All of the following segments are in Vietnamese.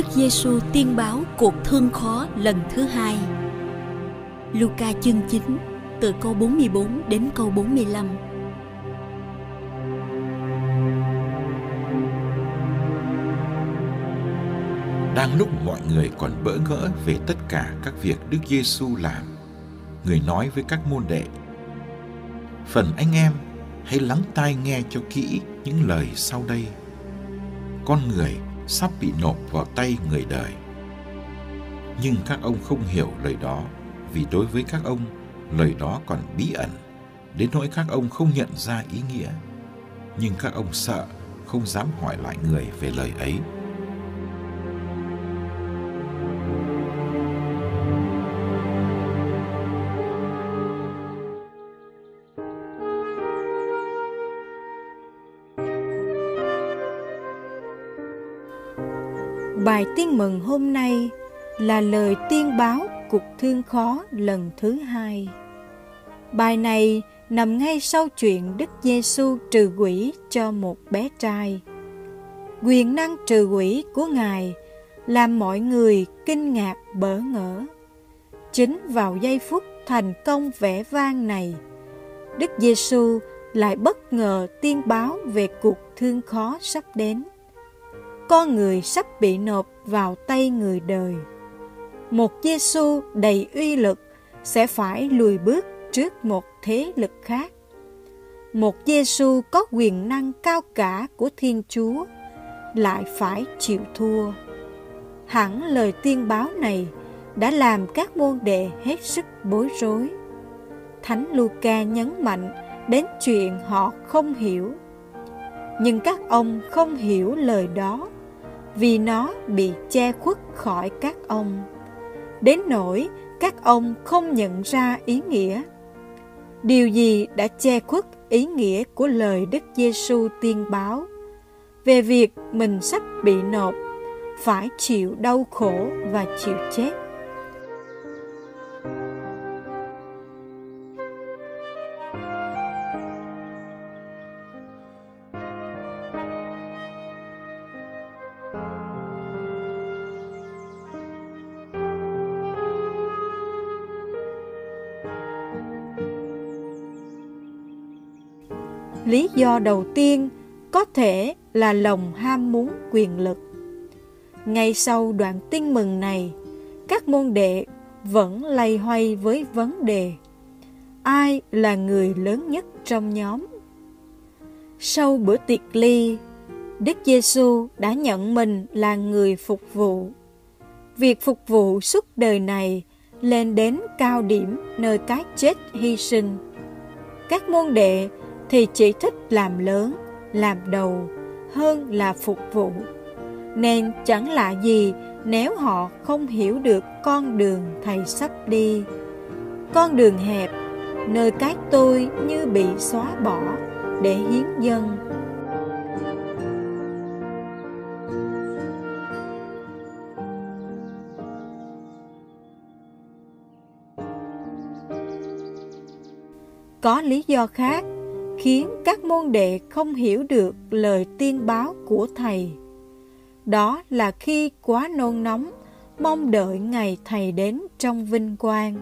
Đức Giêsu tiên báo cuộc thương khó lần thứ hai. Luca chương 9 từ câu 44 đến câu 45. Đang lúc mọi người còn bỡ ngỡ về tất cả các việc Đức Giêsu làm, người nói với các môn đệ: "Phần anh em hãy lắng tai nghe cho kỹ những lời sau đây. Con người sắp bị nộp vào tay người đời. Nhưng các ông không hiểu lời đó, vì đối với các ông, lời đó còn bí ẩn đến nỗi các ông không nhận ra ý nghĩa. Nhưng các ông sợ không dám hỏi lại người về lời ấy. Bài tiên mừng hôm nay là lời tiên báo cuộc thương khó lần thứ hai. Bài này nằm ngay sau chuyện Đức Giêsu trừ quỷ cho một bé trai. Quyền năng trừ quỷ của Ngài làm mọi người kinh ngạc bỡ ngỡ. Chính vào giây phút thành công vẻ vang này, Đức Giêsu lại bất ngờ tiên báo về cuộc thương khó sắp đến con người sắp bị nộp vào tay người đời. Một Giêsu đầy uy lực sẽ phải lùi bước trước một thế lực khác. Một Giêsu có quyền năng cao cả của Thiên Chúa lại phải chịu thua. Hẳn lời tiên báo này đã làm các môn đệ hết sức bối rối. Thánh Luca nhấn mạnh đến chuyện họ không hiểu. Nhưng các ông không hiểu lời đó vì nó bị che khuất khỏi các ông. Đến nỗi các ông không nhận ra ý nghĩa. Điều gì đã che khuất ý nghĩa của lời Đức Giêsu tiên báo về việc mình sắp bị nộp, phải chịu đau khổ và chịu chết? Lý do đầu tiên có thể là lòng ham muốn quyền lực. Ngay sau đoạn tin mừng này, các môn đệ vẫn lay hoay với vấn đề ai là người lớn nhất trong nhóm. Sau bữa tiệc ly, Đức Giêsu đã nhận mình là người phục vụ. Việc phục vụ suốt đời này lên đến cao điểm nơi cái chết hy sinh. Các môn đệ thì chỉ thích làm lớn, làm đầu hơn là phục vụ. Nên chẳng lạ gì nếu họ không hiểu được con đường thầy sắp đi. Con đường hẹp, nơi cái tôi như bị xóa bỏ để hiến dân có lý do khác khiến các môn đệ không hiểu được lời tiên báo của thầy. Đó là khi quá nôn nóng, mong đợi ngày thầy đến trong vinh quang.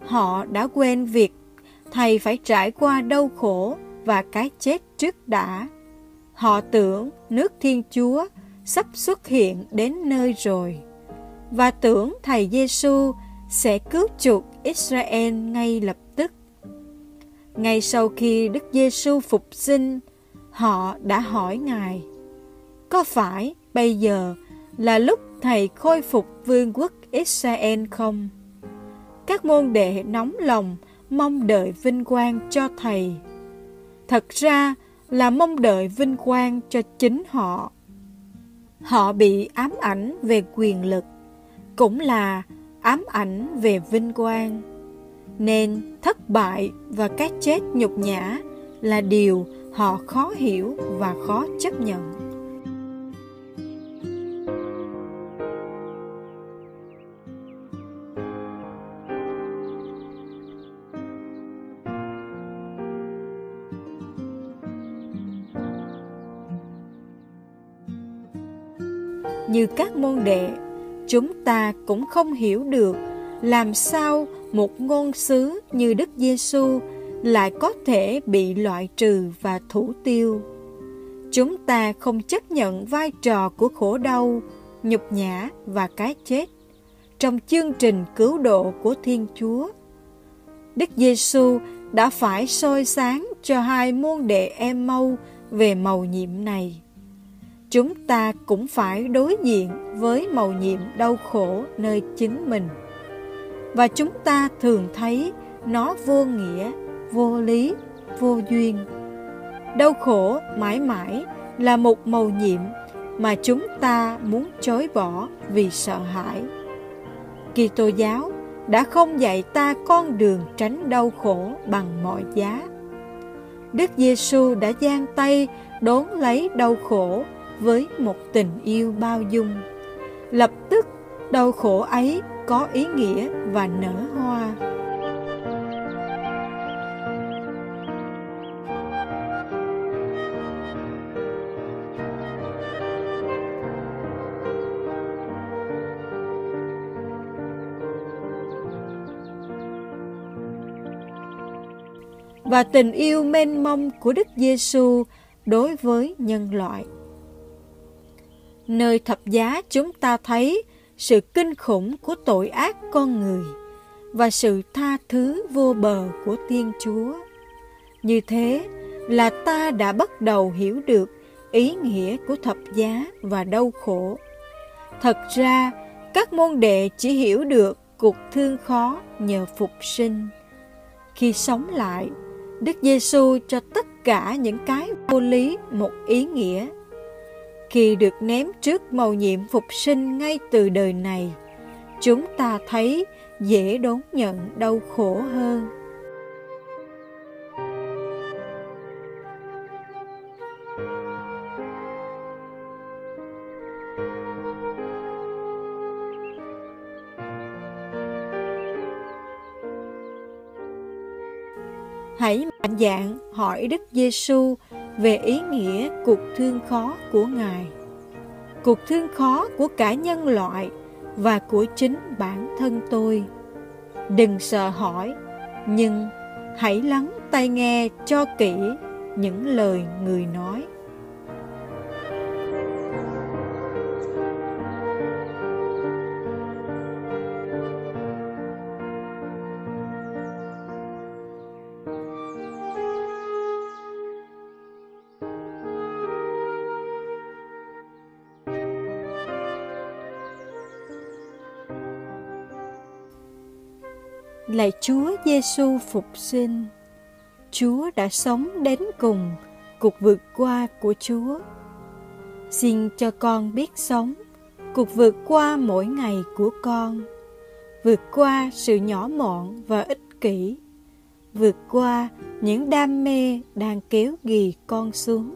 Họ đã quên việc thầy phải trải qua đau khổ và cái chết trước đã. Họ tưởng nước Thiên Chúa sắp xuất hiện đến nơi rồi và tưởng thầy Giêsu sẽ cứu chuộc Israel ngay lập ngay sau khi Đức Giêsu phục sinh, họ đã hỏi Ngài, có phải bây giờ là lúc Thầy khôi phục vương quốc Israel không? Các môn đệ nóng lòng mong đợi vinh quang cho Thầy. Thật ra là mong đợi vinh quang cho chính họ. Họ bị ám ảnh về quyền lực, cũng là ám ảnh về vinh quang nên thất bại và cái chết nhục nhã là điều họ khó hiểu và khó chấp nhận. Như các môn đệ, chúng ta cũng không hiểu được làm sao một ngôn sứ như Đức Giêsu lại có thể bị loại trừ và thủ tiêu. Chúng ta không chấp nhận vai trò của khổ đau, nhục nhã và cái chết trong chương trình cứu độ của Thiên Chúa. Đức Giêsu đã phải soi sáng cho hai môn đệ em mau về màu nhiệm này. Chúng ta cũng phải đối diện với màu nhiệm đau khổ nơi chính mình. Và chúng ta thường thấy nó vô nghĩa, vô lý, vô duyên. Đau khổ mãi mãi là một màu nhiệm mà chúng ta muốn chối bỏ vì sợ hãi. Kitô giáo đã không dạy ta con đường tránh đau khổ bằng mọi giá. Đức Giêsu đã giang tay đón lấy đau khổ với một tình yêu bao dung. Lập tức đau khổ ấy có ý nghĩa và nở hoa. và tình yêu mênh mông của Đức Giêsu đối với nhân loại. Nơi thập giá chúng ta thấy sự kinh khủng của tội ác con người và sự tha thứ vô bờ của Thiên Chúa. Như thế là ta đã bắt đầu hiểu được ý nghĩa của thập giá và đau khổ. Thật ra, các môn đệ chỉ hiểu được cuộc thương khó nhờ phục sinh. Khi sống lại, Đức Giêsu cho tất cả những cái vô lý một ý nghĩa. Khi được ném trước màu nhiệm phục sinh ngay từ đời này, chúng ta thấy dễ đón nhận đau khổ hơn. hãy mạnh dạn hỏi Đức Giêsu về ý nghĩa cuộc thương khó của Ngài. Cuộc thương khó của cả nhân loại và của chính bản thân tôi. Đừng sợ hỏi, nhưng hãy lắng tai nghe cho kỹ những lời người nói. Lạy Chúa Giêsu phục sinh, Chúa đã sống đến cùng cuộc vượt qua của Chúa. Xin cho con biết sống cuộc vượt qua mỗi ngày của con, vượt qua sự nhỏ mọn và ích kỷ, vượt qua những đam mê đang kéo ghì con xuống,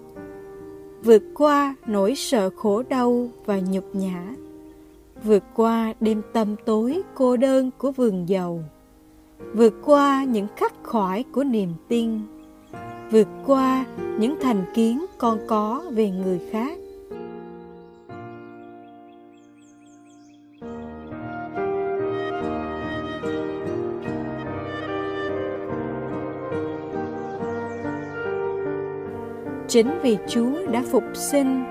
vượt qua nỗi sợ khổ đau và nhục nhã, vượt qua đêm tâm tối cô đơn của vườn dầu vượt qua những khắc khoải của niềm tin, vượt qua những thành kiến con có về người khác. Chính vì chúa đã phục sinh,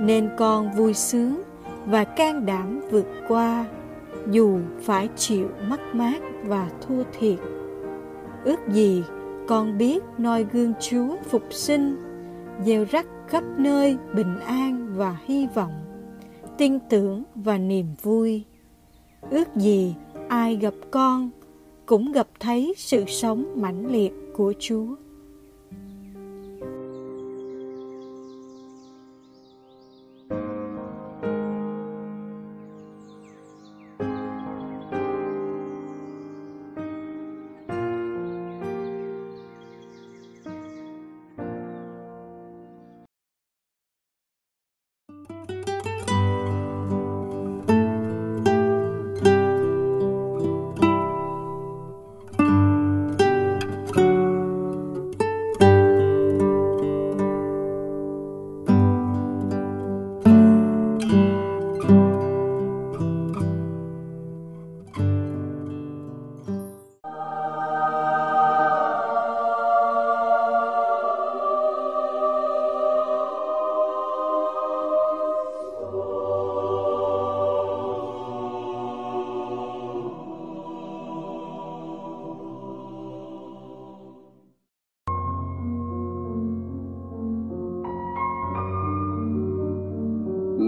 nên con vui sướng và can đảm vượt qua dù phải chịu mất mát và thua thiệt. Ước gì con biết noi gương Chúa phục sinh, gieo rắc khắp nơi bình an và hy vọng, tin tưởng và niềm vui. Ước gì ai gặp con cũng gặp thấy sự sống mãnh liệt của Chúa.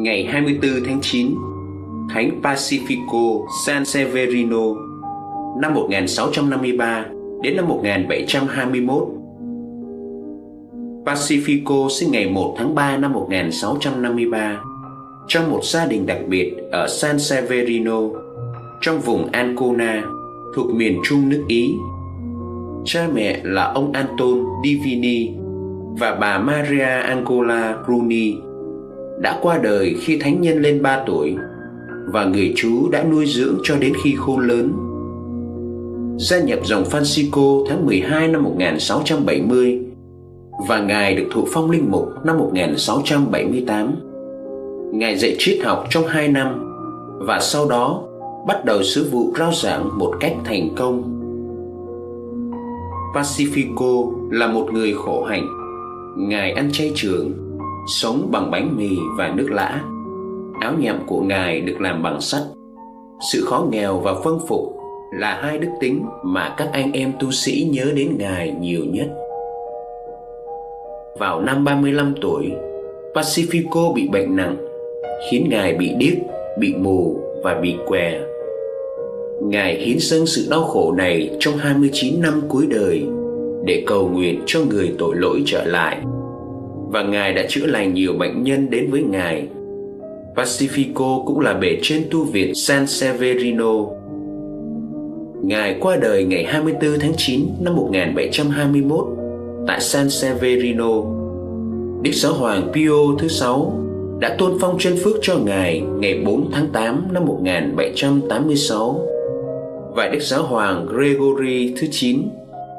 Ngày 24 tháng 9, Thánh Pacifico San Severino năm 1653 đến năm 1721. Pacifico sinh ngày 1 tháng 3 năm 1653 trong một gia đình đặc biệt ở San Severino trong vùng Ancona thuộc miền Trung nước Ý. Cha mẹ là ông Anton Divini và bà Maria Angola Bruni đã qua đời khi thánh nhân lên 3 tuổi và người chú đã nuôi dưỡng cho đến khi khôn lớn. Gia nhập dòng Francisco tháng 12 năm 1670 và Ngài được thụ phong linh mục năm 1678. Ngài dạy triết học trong 2 năm và sau đó bắt đầu sứ vụ rao giảng một cách thành công. Pacifico là một người khổ hạnh. Ngài ăn chay trường, sống bằng bánh mì và nước lã. Áo nhẹm của Ngài được làm bằng sắt. Sự khó nghèo và phân phục là hai đức tính mà các anh em tu sĩ nhớ đến Ngài nhiều nhất. Vào năm 35 tuổi, Pacifico bị bệnh nặng, khiến Ngài bị điếc, bị mù và bị què. Ngài hiến dâng sự đau khổ này trong 29 năm cuối đời để cầu nguyện cho người tội lỗi trở lại. Và Ngài đã chữa lành nhiều bệnh nhân đến với Ngài. Pacifico cũng là bề trên tu viện San Severino. Ngài qua đời ngày 24 tháng 9 năm 1721 tại San Severino. Đức Giáo hoàng Pio thứ sáu đã tôn phong chân phước cho Ngài ngày 4 tháng 8 năm 1786 và Đức Giáo hoàng Gregory thứ 9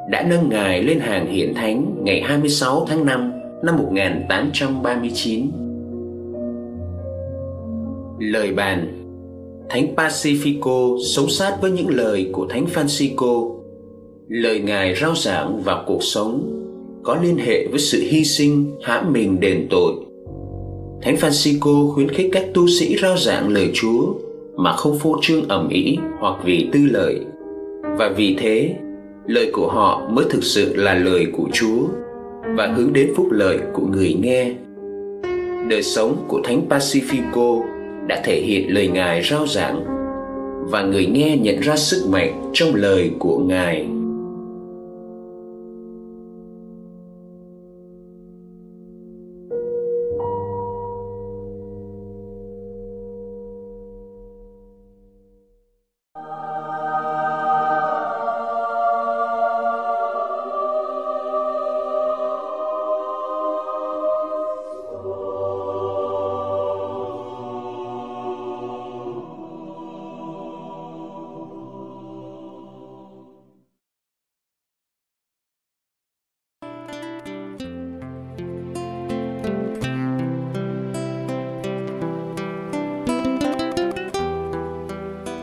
đã nâng Ngài lên hàng hiển thánh ngày 26 tháng 5 năm 1839. Lời bàn Thánh Pacifico sống sát với những lời của Thánh Francisco. Lời Ngài rao giảng vào cuộc sống có liên hệ với sự hy sinh hãm mình đền tội. Thánh Francisco khuyến khích các tu sĩ rao giảng lời Chúa mà không phô trương ẩm ý hoặc vì tư lợi. Và vì thế, lời của họ mới thực sự là lời của Chúa và hướng đến phúc lợi của người nghe. Đời sống của Thánh Pacifico đã thể hiện lời Ngài rao giảng, và người nghe nhận ra sức mạnh trong lời của Ngài.